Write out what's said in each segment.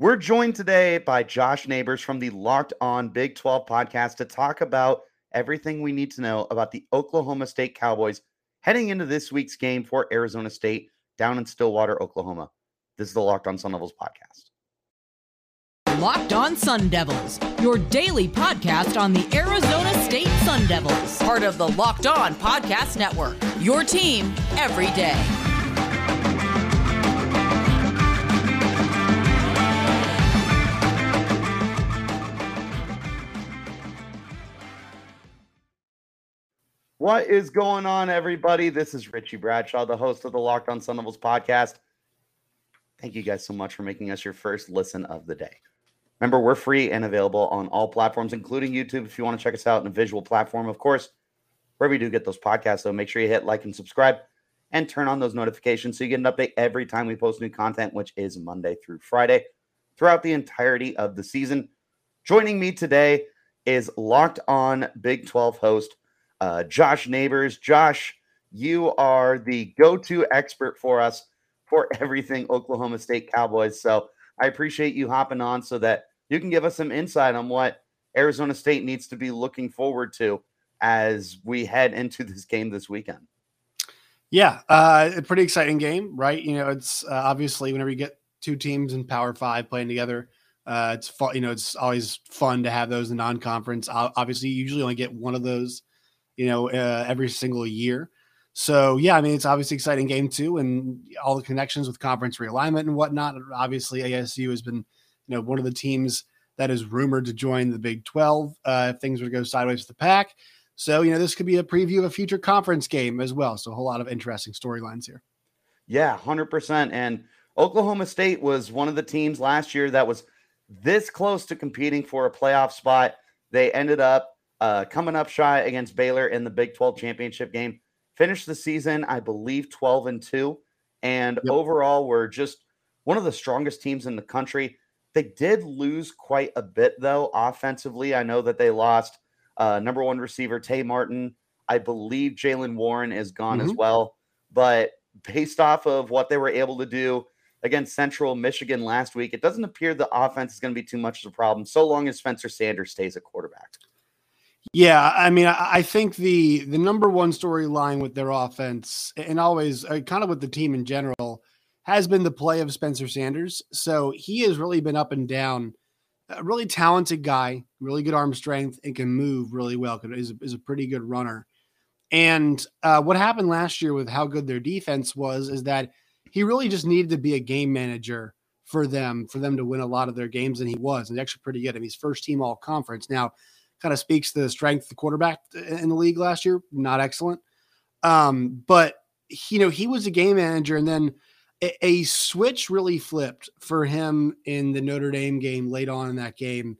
We're joined today by Josh Neighbors from the Locked On Big 12 podcast to talk about everything we need to know about the Oklahoma State Cowboys heading into this week's game for Arizona State down in Stillwater, Oklahoma. This is the Locked On Sun Devils podcast. Locked On Sun Devils, your daily podcast on the Arizona State Sun Devils, part of the Locked On Podcast Network. Your team every day. What is going on, everybody? This is Richie Bradshaw, the host of the Locked On Sun Devils podcast. Thank you guys so much for making us your first listen of the day. Remember, we're free and available on all platforms, including YouTube. If you want to check us out in a visual platform, of course, wherever you do get those podcasts, so make sure you hit like and subscribe and turn on those notifications so you get an update every time we post new content, which is Monday through Friday throughout the entirety of the season. Joining me today is Locked On Big 12 host uh, Josh Neighbors. Josh, you are the go to expert for us for everything Oklahoma State Cowboys. So I appreciate you hopping on so that you can give us some insight on what Arizona State needs to be looking forward to as we head into this game this weekend. Yeah, uh, a pretty exciting game, right? You know, it's uh, obviously whenever you get two teams in Power Five playing together, uh, it's fun. You know, it's always fun to have those in non-conference. Obviously, you usually only get one of those you know, uh, every single year. So yeah, I mean, it's obviously exciting game too, and all the connections with conference realignment and whatnot. Obviously, ASU has been, you know, one of the teams that is rumored to join the Big Twelve uh, if things were to go sideways with the Pac. So you know, this could be a preview of a future conference game as well. So a whole lot of interesting storylines here. Yeah, hundred percent. And Oklahoma State was one of the teams last year that was this close to competing for a playoff spot. They ended up uh, coming up shy against Baylor in the Big 12 championship game. Finished the season, I believe, 12 and 2. And yep. overall, we're just one of the strongest teams in the country. They did lose quite a bit, though, offensively. I know that they lost uh, number one receiver, Tay Martin. I believe Jaylen Warren is gone mm-hmm. as well. But based off of what they were able to do against Central Michigan last week, it doesn't appear the offense is going to be too much of a problem so long as Spencer Sanders stays at quarterback. Yeah, I mean, I think the the number one storyline with their offense, and always uh, kind of with the team in general, has been the play of Spencer Sanders. So he has really been up and down. A really talented guy, really good arm strength, and can move really well. Is is a pretty good runner. And uh, what happened last year with how good their defense was is that he really just needed to be a game manager for them, for them to win a lot of their games, and he was. And actually pretty good. I mean, he's first team all conference now kind of speaks to the strength of the quarterback in the league last year. Not excellent. Um, but you know, he was a game manager, and then a, a, switch really flipped for him in the Notre Dame game late on in that game.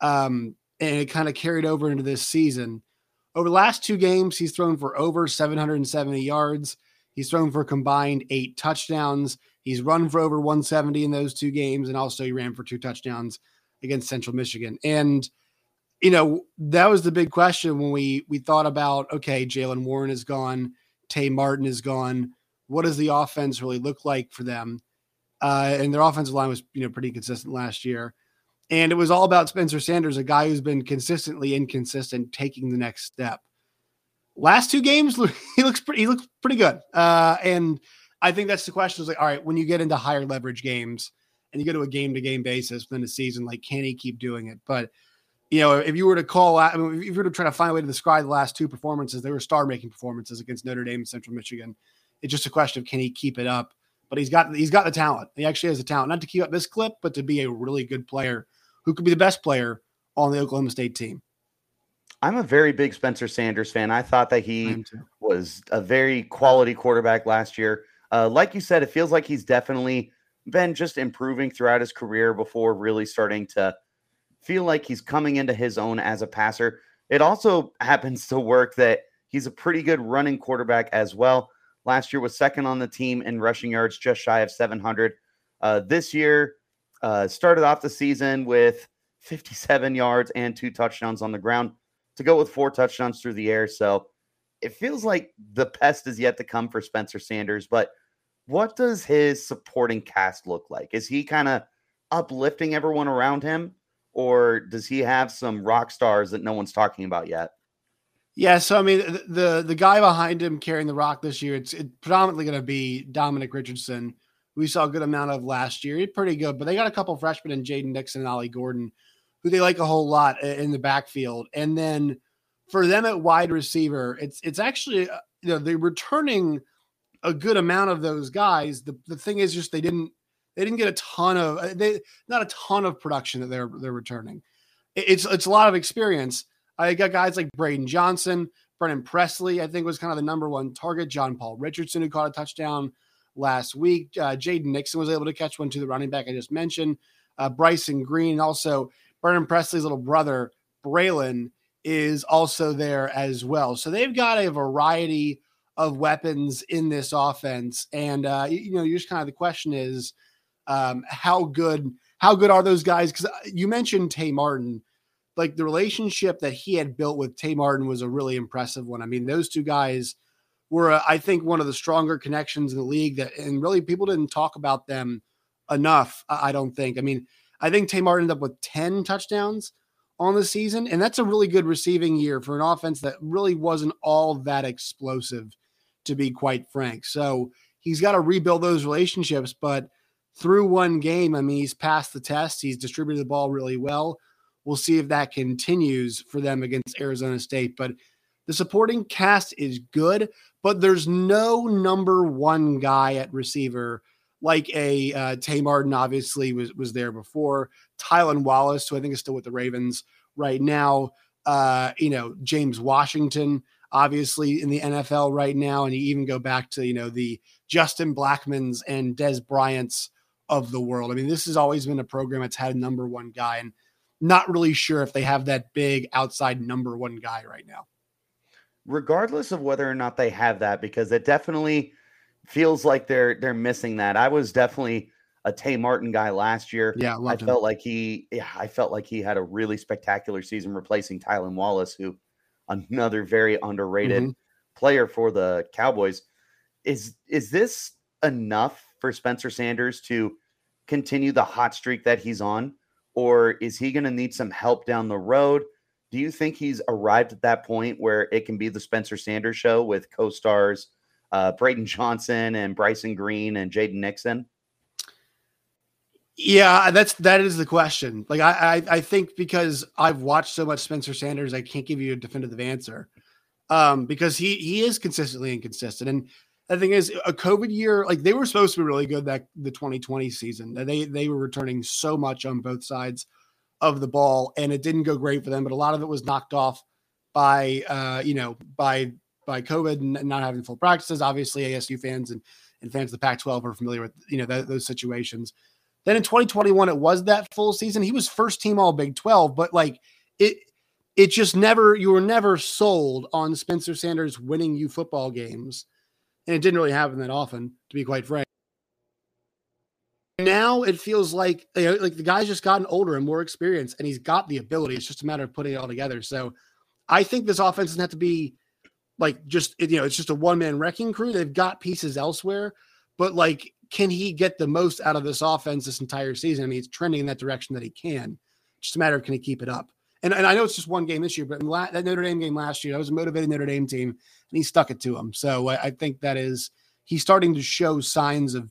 Um, and it kind of carried over into this season. Over the last two games, he's thrown for over 770 yards. He's thrown for combined eight touchdowns. He's run for over 170 in those two games, and also he ran for two touchdowns against Central Michigan. And you know, that was the big question when we we thought about okay, Jaylen Warren is gone, Tay Martin is gone. What does the offense really look like for them? Uh, and their offensive line was you know pretty consistent last year, and it was all about Spencer Sanders, a guy who's been consistently inconsistent, taking the next step. Last two games, he looks pretty he looks pretty good, uh, and I think that's the question. Is like, all right, when you get into higher leverage games and you go to a game to game basis within a season, like can he keep doing it? But you know, if you were to call out, I mean, if you were to try to find a way to describe the last two performances, they were star making performances against Notre Dame and Central Michigan. It's just a question of can he keep it up? But he's got he's got the talent. He actually has the talent, not to keep up this clip, but to be a really good player who could be the best player on the Oklahoma State team. I'm a very big Spencer Sanders fan. I thought that he was a very quality quarterback last year. Uh, like you said, it feels like he's definitely been just improving throughout his career before really starting to feel like he's coming into his own as a passer. It also happens to work that he's a pretty good running quarterback as well. Last year was second on the team in rushing yards, just shy of 700. Uh, this year, uh, started off the season with 57 yards and two touchdowns on the ground to go with four touchdowns through the air. So it feels like the pest is yet to come for Spencer Sanders. But what does his supporting cast look like? Is he kind of uplifting everyone around him, or does he have some rock stars that no one's talking about yet? Yeah, so I mean, the the, the guy behind him carrying the rock this year, it's, it's predominantly going to be Dominic Richardson. Who we saw a good amount of last year. He's pretty good, but they got a couple freshmen in Jaden Nixon and Ollie Gordon, who they like a whole lot in the backfield. And then for them at wide receiver, it's it's actually uh, you know they're returning a good amount of those guys. The the thing is just they didn't they didn't get a ton of uh, they not a ton of production that they're they're returning. It's it's a lot of experience. I got guys like Braydon Johnson, Brennan Presley. I think was kind of the number one target. John Paul Richardson who caught a touchdown last week. Uh, Jaden Nixon was able to catch one to the running back I just mentioned. Uh, Bryson Green, also Brennan Presley's little brother Braylin is also there as well. So they've got a variety of weapons in this offense, and uh, you, know, you just kind of the question is um, how good how good are those guys? Because uh, you mentioned Tay Martin, like the relationship that he had built with Tay Martin was a really impressive one. I mean, those two guys were, uh, I think, one of the stronger connections in the league. That and really people didn't talk about them enough. I don't think. I mean, I think Tay Martin ended up with ten touchdowns on the season, and that's a really good receiving year for an offense that really wasn't all that explosive, to be quite frank. So he's got to rebuild those relationships, but through one game, I mean, he's passed the test. He's distributed the ball really well. We'll see if that continues for them against Arizona State. But the supporting cast is good, but there's no number one guy at receiver like a uh, Tay Martin. Obviously, was was there before. Tylan Wallace, who I think is still with the Ravens right now. Uh, you know, James Washington, obviously in the NFL right now, and you even go back to you know the Justin Blackmons and Dez Bryant's of the world. I mean, this has always been a program that's had a number one guy, and not really sure if they have that big outside number one guy right now. Regardless of whether or not they have that, because it definitely feels like they're they're missing that. I was definitely a Tay Martin guy last year. Yeah, I him. felt like he yeah, I felt like he had a really spectacular season replacing Tylan Wallace, who another very underrated mm-hmm. player for the Cowboys. Is is this enough for Spencer Sanders to continue the hot streak that he's on? Or is he going to need some help down the road? Do you think he's arrived at that point where it can be the Spencer Sanders show with co stars uh, Braydon Johnson and Bryson Green and Jaden Nixon? Yeah, that's that is the question. Like I, I, I think because I've watched so much Spencer Sanders, I can't give you a definitive answer. Um, because he he is consistently inconsistent, and the thing is, a COVID year, like they were supposed to be really good that the 2020 season. They they were returning so much on both sides of the ball, and it didn't go great for them. But a lot of it was knocked off by uh, you know by by COVID and not having full practices. Obviously, ASU fans and and fans of the Pac-12 are familiar with you know th- those situations. Then in 2021, it was that full season. He was first team All Big 12, but like it, it just never you were never sold on Spencer Sanders winning you football games and it didn't really happen that often, to be quite frank. Now it feels like you know, like the guy's just gotten older and more experienced, and he's got the ability. It's just a matter of putting it all together. So, I think this offense doesn't have to be like just you know it's just a one man wrecking crew. They've got pieces elsewhere, but like, can he get the most out of this offense this entire season? I mean, it's trending in that direction that he can. just a matter of can he keep it up. And, and I know it's just one game this year, but la- that Notre Dame game last year, that was a motivated Notre Dame team, and he stuck it to him. So I, I think that is he's starting to show signs of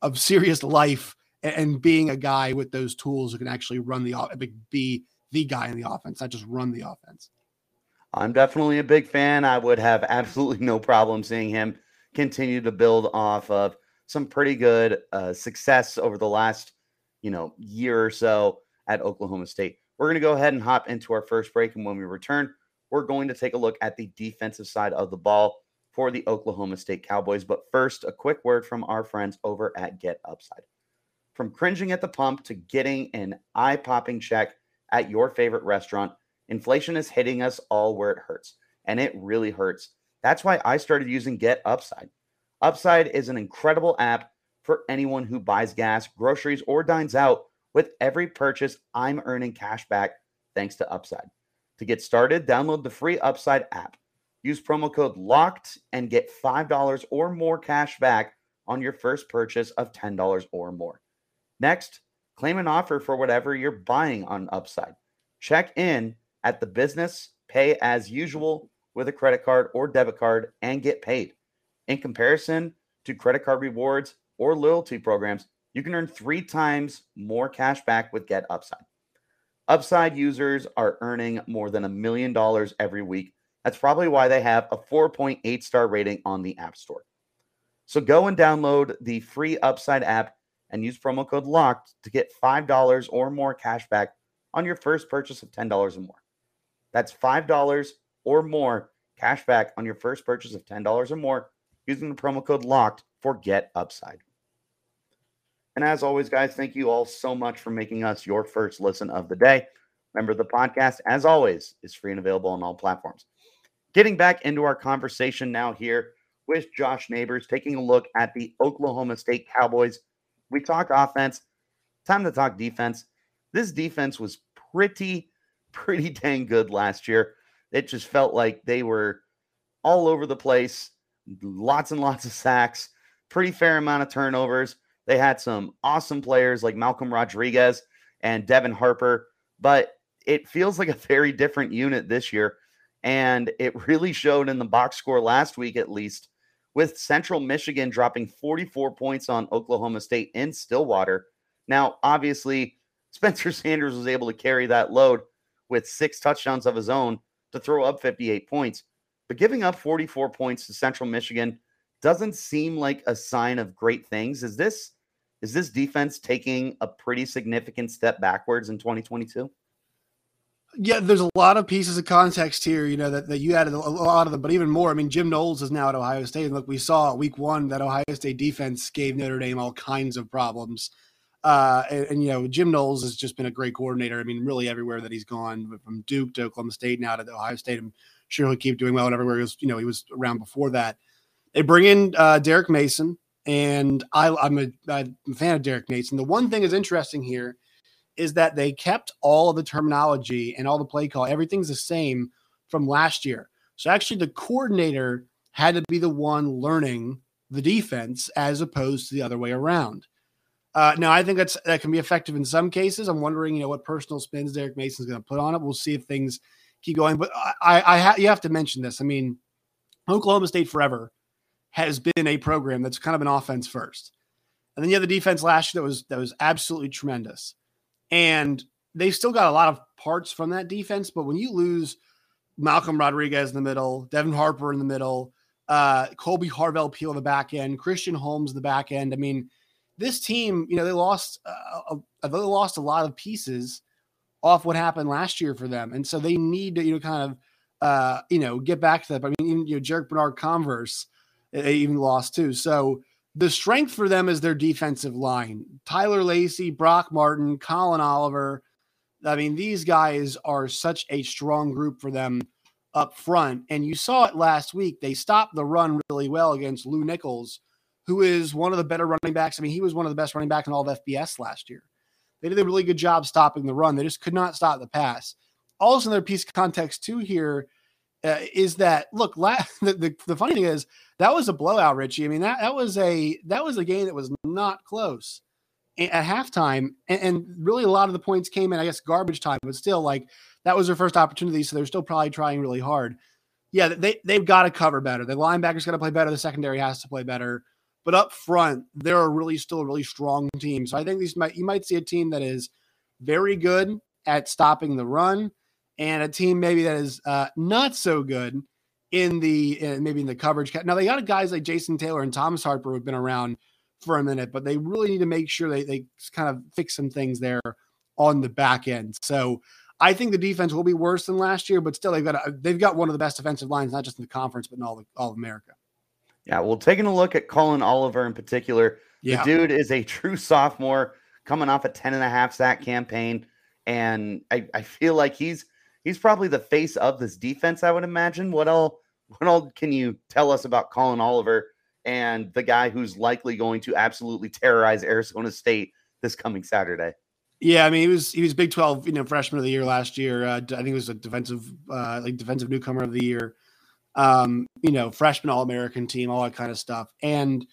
of serious life and, and, being a guy with those tools who can actually run the be the guy in the offense, not just run the offense. I'm definitely a big fan. I would have absolutely no problem seeing him continue to build off of some pretty good uh, success over the last, you know, year or so at Oklahoma State. We're going to go ahead and hop into our first break. And when we return, we're going to take a look at the defensive side of the ball for the Oklahoma State Cowboys. But first, a quick word from our friends over at Get Upside. From cringing at the pump to getting an eye popping check at your favorite restaurant, inflation is hitting us all where it hurts. And it really hurts. That's why I started using Get Upside. Upside is an incredible app for anyone who buys gas, groceries, or dines out with every purchase, I'm earning cash back thanks to Upside. To get started, download the free Upside app. Use promo code LOCKED and get $5 or more cash back on your first purchase of $10 or more. Next, claim an offer for whatever you're buying on Upside. Check in at the business, pay as usual with a credit card or debit card, and get paid. In comparison to credit card rewards or loyalty programs, you can earn three times more cash back with Get Upside. Upside users are earning more than a million dollars every week. That's probably why they have a 4.8 star rating on the App Store. So go and download the free Upside app and use promo code LOCKED to get $5 or more cash back on your first purchase of $10 or more. That's $5 or more cash back on your first purchase of $10 or more using the promo code LOCKED for Get Upside. And as always, guys, thank you all so much for making us your first listen of the day. Remember, the podcast, as always, is free and available on all platforms. Getting back into our conversation now here with Josh Neighbors, taking a look at the Oklahoma State Cowboys. We talk offense, time to talk defense. This defense was pretty, pretty dang good last year. It just felt like they were all over the place, lots and lots of sacks, pretty fair amount of turnovers. They had some awesome players like Malcolm Rodriguez and Devin Harper, but it feels like a very different unit this year. And it really showed in the box score last week, at least, with Central Michigan dropping 44 points on Oklahoma State in Stillwater. Now, obviously, Spencer Sanders was able to carry that load with six touchdowns of his own to throw up 58 points. But giving up 44 points to Central Michigan doesn't seem like a sign of great things. Is this is this defense taking a pretty significant step backwards in 2022? Yeah, there's a lot of pieces of context here, you know, that, that you added a lot of them, but even more. I mean, Jim Knowles is now at Ohio State. And look, we saw week one that Ohio State defense gave Notre Dame all kinds of problems. Uh, and, and, you know, Jim Knowles has just been a great coordinator. I mean, really everywhere that he's gone, from Duke to Oklahoma State, now to Ohio State. I'm sure he'll keep doing well and everywhere he was, you know, he was around before that. They bring in uh, Derek Mason, and I, I'm a, I'm a fan of Derek Mason. The one thing is interesting here is that they kept all of the terminology and all the play call. Everything's the same from last year. So actually, the coordinator had to be the one learning the defense as opposed to the other way around. Uh, now, I think that's that can be effective in some cases. I'm wondering, you know, what personal spins Derek Mason's going to put on it. We'll see if things keep going. But I, I, ha- you have to mention this. I mean, Oklahoma State forever has been a program that's kind of an offense first. And then you have the defense last year that was that was absolutely tremendous. And they've still got a lot of parts from that defense, but when you lose Malcolm Rodriguez in the middle, Devin Harper in the middle, uh, Kolby Harvell Peel in the back end, Christian Holmes in the back end. I mean, this team, you know, they lost uh, a, they lost a lot of pieces off what happened last year for them, and so they need to, you know, kind of, uh, you know, get back to that. I mean, you know, Jarrick Bernard-Converse they even lost too. So the strength for them is their defensive line. Tyler Lacy, Brock Martin, Collin Oliver. I mean, these guys are such a strong group for them up front. And you saw it last week. They stopped the run really well against Lew Nichols, who is one of the better running backs. I mean, he was one of the best running backs in all of FBS last year. They did a really good job stopping the run. They just could not stop the pass. Also, another piece of context too here uh, is that look, la- the, the, the funny thing is that was a blowout, Richie. I mean that that was a that was a game that was not close at halftime, and, and, really a lot of the points came in, I guess, garbage time, but still, like that was their first opportunity, so they're still probably trying really hard. Yeah, they they've got to cover better. The linebackers got to play better. The secondary has to play better. But up front, they're a really still a really strong team. So I think these might you might see a team that is very good at stopping the run and a team maybe that is uh, not so good in the in maybe in the coverage. Now they got guys like Jason Taylor and Thomas Harper who've been around for a minute, but they really need to make sure they they kind of fix some things there on the back end. So I think the defense will be worse than last year, but still they've got a, they've got one of the best defensive lines, not just in the conference, but in all the, all of America. Yeah, well, taking a look at Collin Oliver in particular, yeah. the dude is a true sophomore coming off a 10 and a half sack campaign. And I, I feel like he's he's probably the face of this defense, I would imagine. What all what all can you tell us about Collin Oliver and the guy who's likely going to absolutely terrorize Arizona State this coming Saturday? Yeah, I mean he was he was Big Twelve, you know, freshman of the year last year. Uh, I think it was a defensive uh, like defensive newcomer of the year. Um, you know, freshman All American team, all that kind of stuff, and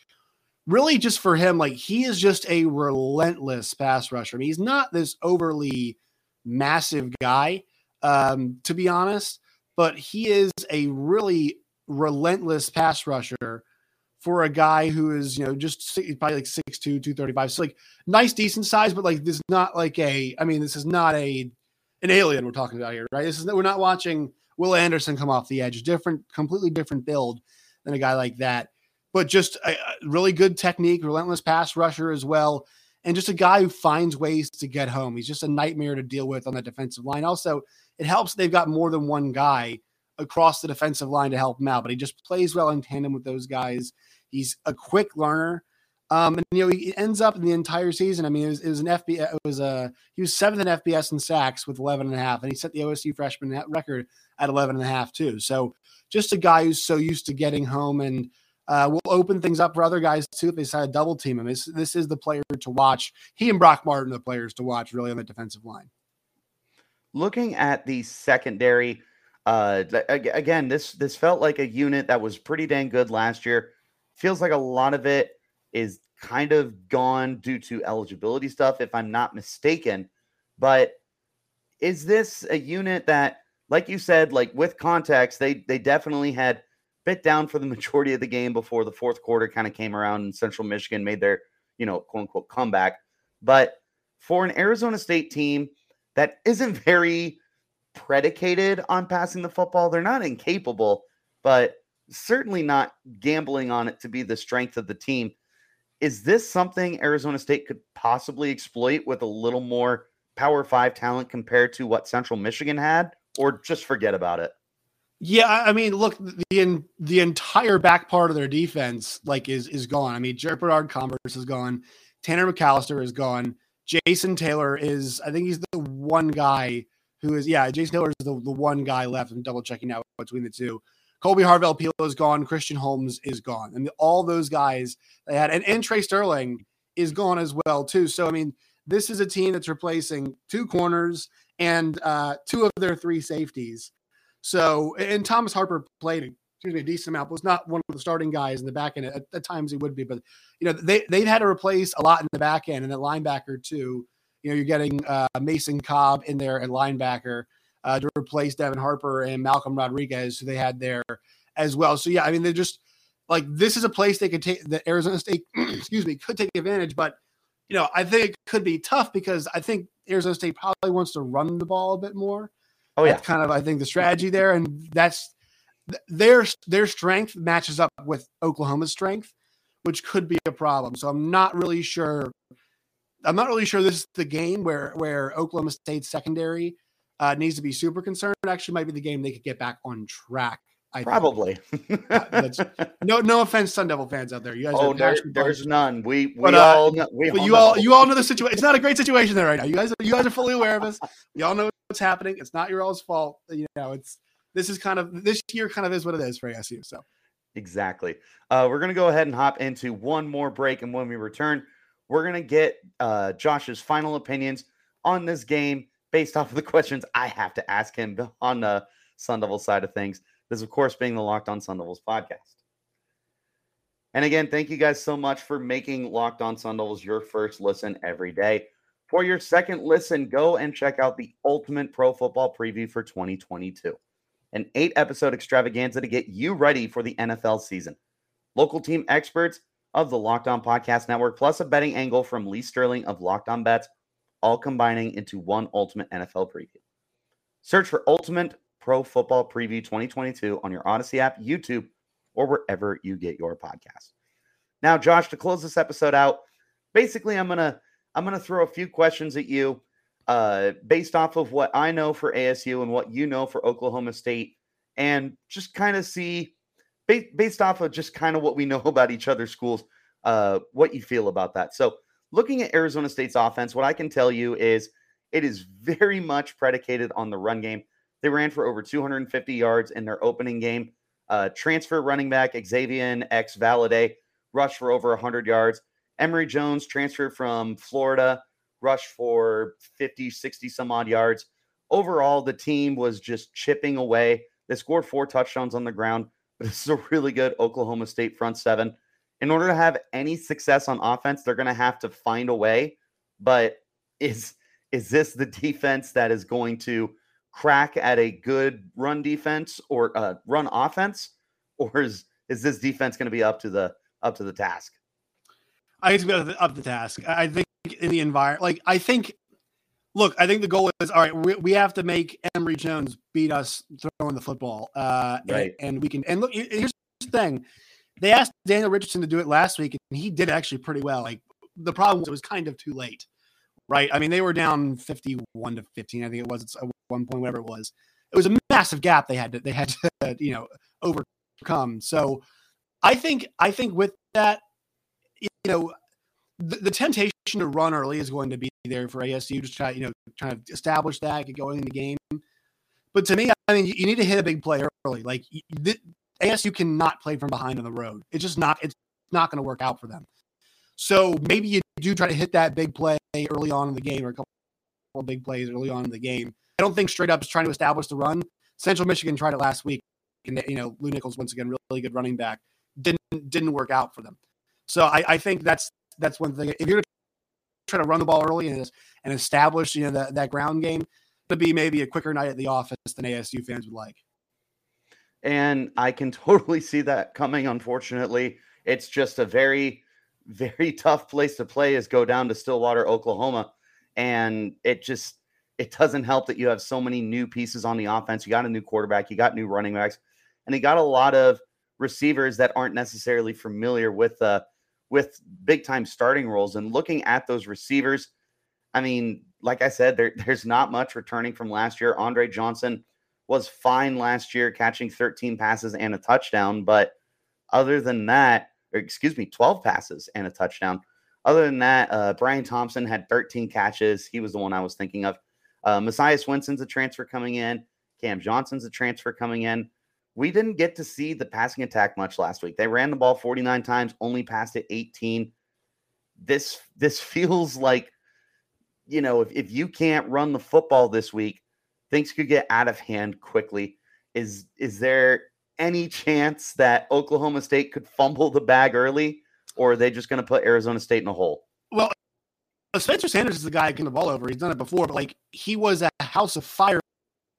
really just for him, like he is just a relentless pass rusher. I mean, he's not this overly massive guy, um, to be honest, but he is a really relentless pass rusher for a guy who is, you know, just probably like 6'2, 235. So like nice, decent size, but like this is not like a, I mean, this is not a an alien we're talking about here, right? This is we're not watching Will Anderson come off the edge. Different, completely different build than a guy like that. But just a, a really good technique, relentless pass rusher as well. And just a guy who finds ways to get home. He's just a nightmare to deal with on the defensive line. Also, it helps they've got more than one guy across the defensive line to help him out, but he just plays well in tandem with those guys. He's a quick learner. Um, and you know, he ends up in the entire season. I mean, it was, it was an FB, it was a, he was seventh in FBS in sacks with 11 and a half, and he set the OSU freshman record at 11 and a half too. So just a guy who's so used to getting home and uh, will open things up for other guys too if they decide to double team him. This, this is the player to watch. He and Brock Martin, are the players to watch really on the defensive line. Looking at the secondary, uh, again, this this felt like a unit that was pretty dang good last year. Feels like a lot of it is kind of gone due to eligibility stuff, if I'm not mistaken. But is this a unit that, like you said, like with context, they they definitely had bit down for the majority of the game before the fourth quarter kind of came around and Central Michigan made their, you know, quote unquote comeback. But for an Arizona State team that isn't very predicated on passing the football, they're not incapable, but certainly not gambling on it to be the strength of the team. Is this something Arizona State could possibly exploit with a little more Power Five talent compared to what Central Michigan had, or just forget about it? Yeah, I mean, look, the the entire back part of their defense like is is gone. I mean, Jarrick Bernard-Converse is gone, Tanner McCalister is gone, Jason Taylor is, I think he's the one guy who is, yeah, Jason Taylor is the, the one guy left. I'm double checking now between the two. Kolby Harvell Peel is gone. Christian Holmes is gone. And all those guys they had, and, and Trey Sterling is gone as well, too. So, I mean, this is a team that's replacing two corners and uh, two of their three safeties. So, and Thomas Harper played, excuse me, a decent amount, was not one of the starting guys in the back end. At, at times he would be, but, you know, they, they've had to replace a lot in the back end and the linebacker, too. You know, you're getting uh, Mason Cobb in there at linebacker uh, to replace Devin Harper and Malcolm Rodriguez, who they had there as well. So yeah, I mean, they're just like this is a place they could take that Arizona State, excuse me, could take advantage. But you know, I think it could be tough because I think Arizona State probably wants to run the ball a bit more. Oh yeah, that's kind of I think the strategy there, and that's their their strength matches up with Oklahoma's strength, which could be a problem. So I'm not really sure. I'm not really sure this is the game where where Oklahoma State's secondary uh, needs to be super concerned. It Actually, might be the game they could get back on track. I Probably. no, no offense, Sun Devil fans out there. You guys, oh, there, there's none. We we but, uh, all know, we but all you all you all know the situation. It's not a great situation there right now. You guys, you guys are fully aware of this. You all know what's happening. It's not your all's fault. You know, it's this is kind of this year kind of is what it is for ASU. So exactly. Uh, we're gonna go ahead and hop into one more break, and when we return, we're gonna get uh, Josh's final opinions on this game based off of the questions I have to ask him on the Sun Devil side of things. This, of course, being the Locked On Sun Devils podcast. And again, thank you guys so much for making Locked On Sun Devils your first listen every day. For your second listen, go and check out the Ultimate Pro Football Preview for 2022, an eight episode extravaganza to get you ready for the NFL season. Local team experts of the Locked On Podcast Network, plus a betting angle from Lee Sterling of Locked On Bets all combining into one ultimate NFL preview. Search for Ultimate Pro Football Preview 2022 on your Odyssey app, YouTube, or wherever you get your podcast. Now, Josh, to close this episode out, basically I'm gonna I'm gonna throw a few questions at you uh, based off of what I know for ASU and what you know for Oklahoma State, and just kind of see based off of just kind of what we know about each other's schools, uh, what you feel about that. So looking at Arizona State's offense, what I can tell you is it is very much predicated on the run game. They ran for over 250 yards in their opening game. Uh, transfer running back Xazavian X Valladay rushed for over 100 yards. Emory Jones transferred from Florida, rushed for 50, 60 some odd yards. Overall, the team was just chipping away. They scored four touchdowns on the ground, but this is a really good Oklahoma State front seven. in order to have any success on offense, they're going to have to find a way. But is is this the defense that is going to crack at a good run defense or uh, run offense, or is is this defense going to be up to the up to the task? I think it's up the task. I think in the environment, like I think, look, I think the goal is all right. We, we have to make Emory Jones beat us throwing the football, uh, right? And, and we can. And look, here's the thing: they asked Daniel Richardson to do it last week, and he did actually pretty well. Like the problem was it was kind of too late, right? I mean, they were down fifty-one to fifteen. I think it was at one point, whatever it was. It was a massive gap they had to they had to you know overcome. So I think I think with that you know, the, the, temptation to run early is going to be there for ASU to try, you know, trying to establish that, get going in the game. But to me, I mean, you, you need to hit a big play early. Like the, ASU cannot play from behind on the road. It's just not. It's not going to work out for them. So maybe you do try to hit that big play early on in the game, or a couple of big plays early on in the game. I don't think straight up is trying to establish the run. Central Michigan tried it last week, and you know, Lew Nichols once again, really, really good running back, didn't didn't work out for them. So I, I think that's that's one thing. If you're trying to run the ball early and, and establish you know that, that ground game, to be maybe a quicker night at the office than ASU fans would like. And I can totally see that coming. Unfortunately, it's just a very, very tough place to play. Is go down to Stillwater, Oklahoma, and it just it doesn't help that you have so many new pieces on the offense. You got a new quarterback, you got new running backs, and you got a lot of receivers that aren't necessarily familiar with uh, with big time starting roles. And looking at those receivers, I mean, like I said, there, there's not much returning from last year. Andre Johnson was fine last year, catching 13 passes and a touchdown. But other than that, excuse me, 12 passes and a touchdown. Other than that, uh, Brian Thompson had 13 catches. He was the one I was thinking of. Uh, Messiah Swinson's a transfer coming in. Cam Johnson's a transfer coming in we didn't get to see the passing attack much last week. They ran the ball 49 times, only passed it 18. This this feels like you know, if, if you can't run the football this week, things could get out of hand quickly. Is is there any chance that Oklahoma State could fumble the bag early, or are they just going to put Arizona State in a hole? Well, Spencer Sanders is the guy can the ball over. He's done it before, but like he was a house of fire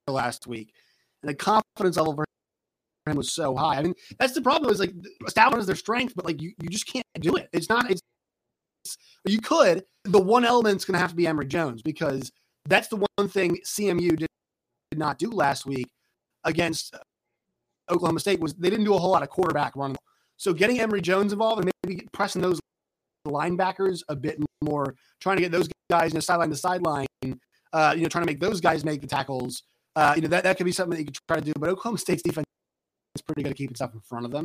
last week, and the confidence level for was so high. I mean, that's the problem. Is like establishing is their strength, but like you, you just can't do it. It's not. It's, it's you could. The one element's going to have to be Emory Jones because that's the one thing CMU did, not do last week against Oklahoma State was they didn't do a whole lot of quarterback running. So getting Emory Jones involved and maybe pressing those linebackers a bit more, trying to get those guys, you know, sideline to sideline, uh, you know, trying to make those guys make the tackles. Uh, you know, that, that could be something that you could try to do. But Oklahoma State's defense pretty good at keeping stuff in front of them.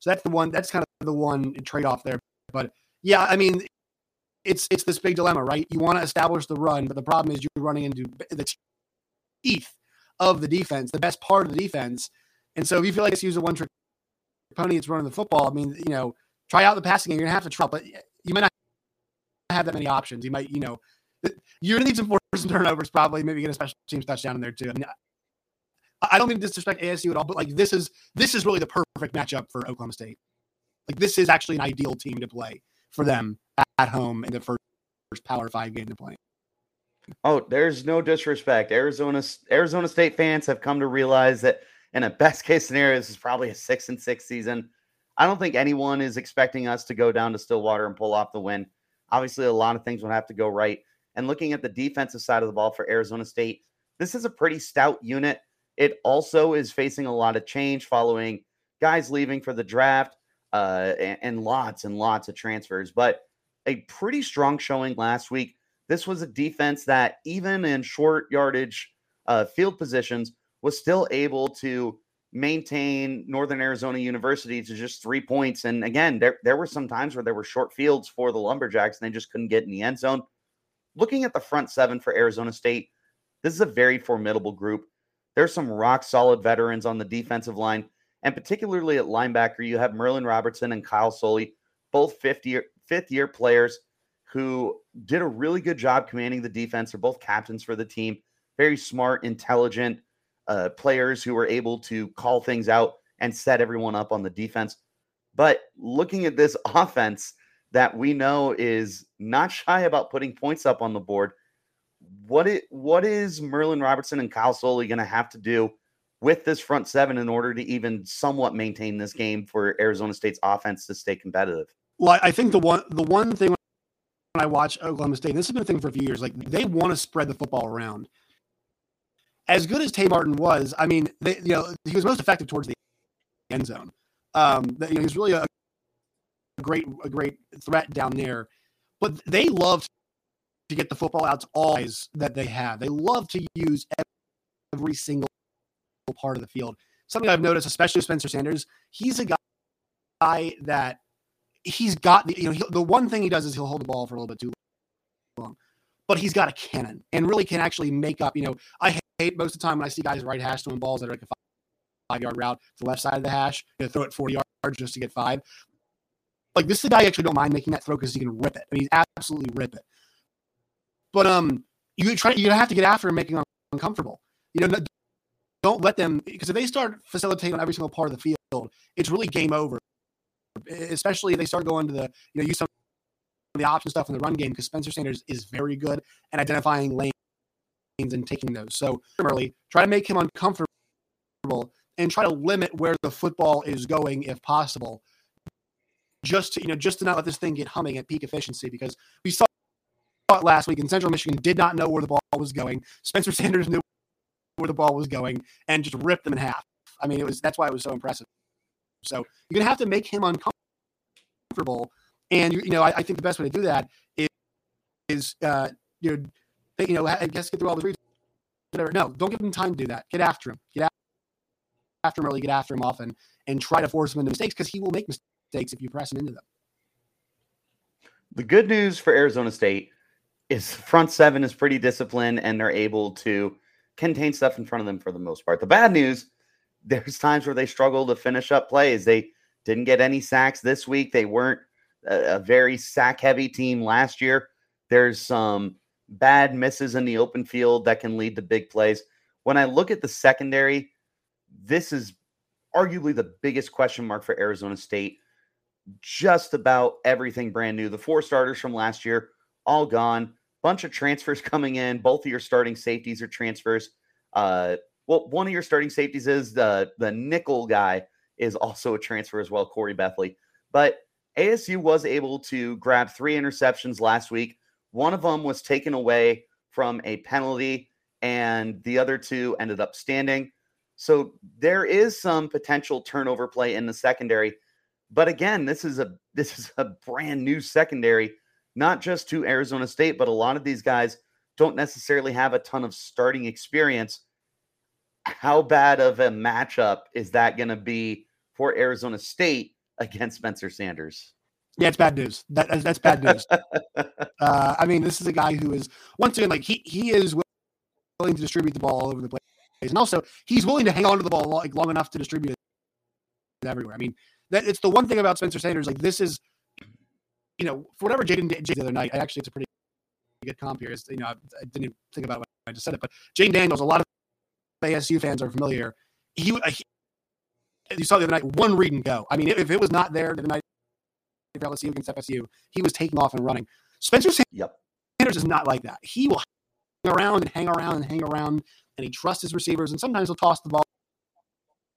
So that's the one. That's kind of the one trade off there. But yeah, I mean, it's it's this big dilemma, right? You want to establish the run, but the problem is you're running into the teeth of the defense, the best part of the defense. And so if you feel like it's use a one trick pony, it's running the football. I mean, you know, try out the passing game. You're gonna have to try, but you might not have that many options. You might, you know, you're gonna need some force some turnovers, probably. Maybe get a special teams touchdown in there too. I mean, I don't mean to disrespect ASU at all, but like this is this is really the perfect matchup for Oklahoma State. Like this is actually an ideal team to play for them at home in the first Power Five game to play. Oh, there's no disrespect. Arizona Arizona State fans have come to realize that in a best case scenario, this is probably a six and six season. I don't think anyone is expecting us to go down to Stillwater and pull off the win. Obviously, a lot of things would have to go right. And looking at the defensive side of the ball for Arizona State, this is a pretty stout unit. It also is facing a lot of change following guys leaving for the draft uh, and, and lots and lots of transfers. But a pretty strong showing last week. This was a defense that, even in short yardage uh, field positions, was still able to maintain Northern Arizona University to just three points. And again, there, there were some times where there were short fields for the Lumberjacks and they just couldn't get in the end zone. Looking at the front seven for Arizona State, this is a very formidable group. There's some rock solid veterans on the defensive line, and particularly at linebacker, you have Merlin Robertson and Kyle Soelle, both fifth year fifth year players who did a really good job commanding the defense. They're both captains for the team, very smart, intelligent uh, players who were able to call things out and set everyone up on the defense. But looking at this offense that we know is not shy about putting points up on the board, what it what is Merlin Robertson and Kyle Soelle going to have to do with this front seven in order to even somewhat maintain this game for Arizona State's offense to stay competitive? Well, I think the one the one thing when I watch Oklahoma State, this has been a thing for a few years, like they want to spread the football around. As good as Tay Martin was, I mean, they, you know, he was most effective towards the end zone. Um, you know, he was really a great a great threat down there. But they love to get the football out to all guys that they have. They love to use every single part of the field. Something I've noticed, especially Spencer Sanders, he's a guy that he's got the you know the one thing he does is he'll hold the ball for a little bit too long, but he's got a cannon and really can actually make up. You know, I hate most of the time when I see guys right hash throwing balls that are like a five, five yard route to the left side of the hash, you know, throw it forty yards just to get five. Like this is a guy I actually don't mind making that throw because he can rip it. I mean, he's absolutely rip it. But um, you try you have to get after making him uncomfortable. You know, don't let them because if they start facilitating on every single part of the field, it's really game over. Especially if they start going to the you know use some of the option stuff in the run game because Spencer Sanders is very good at identifying lanes and taking those. So early, try to make him uncomfortable and try to limit where the football is going if possible. Just to you know, just to not let this thing get humming at peak efficiency because we saw last week in Central Michigan did not know where the ball was going. Spencer Sanders knew where the ball was going and just ripped them in half. I mean, it was that's why it was so impressive. So you're gonna have to make him uncomfortable, and you, you know I, I, think the best way to do that is is uh, you know they, you know I guess get through all the reads. Whatever. No, don't give him time to do that. Get after him. Get after him early. Get after him often, and try to force him into mistakes because he will make mistakes if you press him into them. The good news for Arizona State is front seven is pretty disciplined and they're able to contain stuff in front of them for the most part. The bad news, there's times where they struggle to finish up plays. They didn't get any sacks this week. They weren't a, a very sack heavy team last year. There's some bad misses in the open field that can lead to big plays. When I look at the secondary, this is arguably the biggest question mark for Arizona State. Just about everything brand new. The four starters from last year, all gone bunch of transfers coming in. Both of your starting safeties are transfers. Uh, well, one of your starting safeties is the the nickel guy is also a transfer as well, Khoury Bethley. But ASU was able to grab three interceptions last week. One of them was taken away from a penalty, and the other two ended up standing. So there is some potential turnover play in the secondary. But again, this is a this is a brand new secondary not just to Arizona State, but a lot of these guys don't necessarily have a ton of starting experience. How bad of a matchup is that going to be for Arizona State against Spencer Sanders? Yeah, it's bad news. That, that's bad news. uh, I mean, this is a guy who is once again like he he is willing to distribute the ball all over the place, and also he's willing to hang on to the ball like long enough to distribute it everywhere. I mean, that it's the one thing about Spencer Sanders. Like this is you know, for whatever Jayden did the other night, I actually, it's a pretty good comp here. It's, you know, I, I didn't think about it when I just said it, but Jayden Daniels, a lot of ASU fans are familiar. He, he, you saw the other night, one read and go. I mean, if it was not there the night for LSU against FSU, he was taking off and running. Spencer Sanders yep. is not like that. He will hang around and hang around and hang around, and he trusts his receivers, and sometimes he'll toss the ball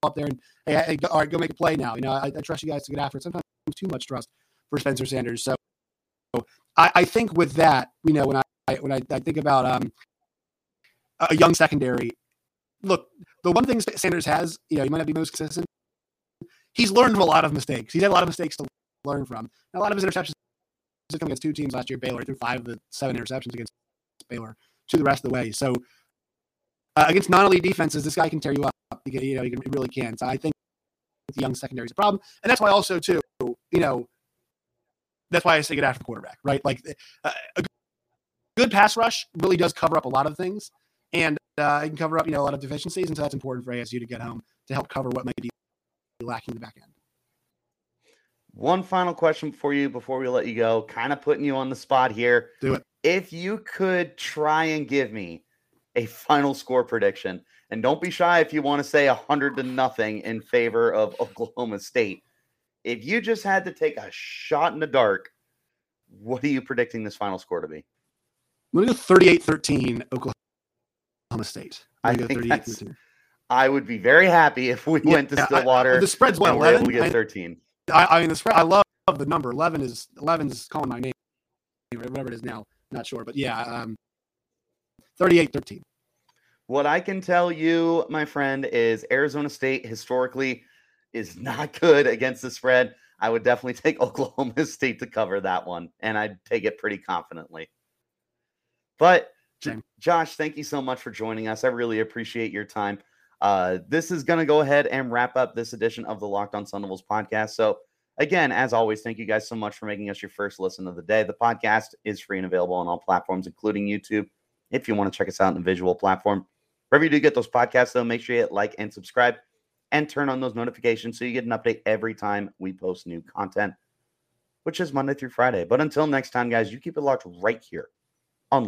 up there and, hey, hey go, all right, go make a play now. You know, I, I trust you guys to get after it. Sometimes too much trust for Spencer Sanders. So I, I think with that, you know, when I when I, I think about um, a young secondary, look, the one thing Sanders has, you know, he might not be most consistent. He's learned from a lot of mistakes. He's had a lot of mistakes to learn from. And a lot of his interceptions coming against two teams last year, Baylor, threw five of the seven interceptions against Baylor to the rest of the way. So uh, against non-elite defenses, this guy can tear you up. You know, he really can. So I think the young secondary is a problem, and that's why also too, you know, that's why I say get after the quarterback, right? Like uh, a good pass rush really does cover up a lot of things, and uh, it can cover up you know a lot of deficiencies, and so that's important for ASU to get home to help cover what might be lacking in the back end. One final question for you before we let you go. Kind of putting you on the spot here. Do it. If you could try and give me a final score prediction, and don't be shy if you want to say a hundred to nothing in favor of Oklahoma State if you just had to take a shot in the dark, what are you predicting this final score to be? To go 38 13 Oklahoma State. I think that's- I would be very happy if we Yeah, went to I- I- Stillwater the spread's what, and we're able 11? to get 13. I, I mean, the spread. I love the number. Eleven is 11 is calling my name, whatever it is now. Not sure, but yeah, um, 38-13. What I can tell you, my friend, is Arizona State historically is not good against the spread. I would definitely take Oklahoma State to cover that one, and I'd take it pretty confidently. But Same. Josh, thank you so much for joining us. I really appreciate your time. Uh, this is going to go ahead and wrap up this edition of the Locked On Sun Devils podcast. So, again, as always, thank you guys so much for making us your first listen of the day. The podcast is free and available on all platforms, including YouTube. If you want to check us out in the visual platform, wherever you do get those podcasts, though, make sure you hit like and subscribe and turn on those notifications so you get an update every time we post new content, which is Monday through Friday. But until next time, guys, you keep it locked right here on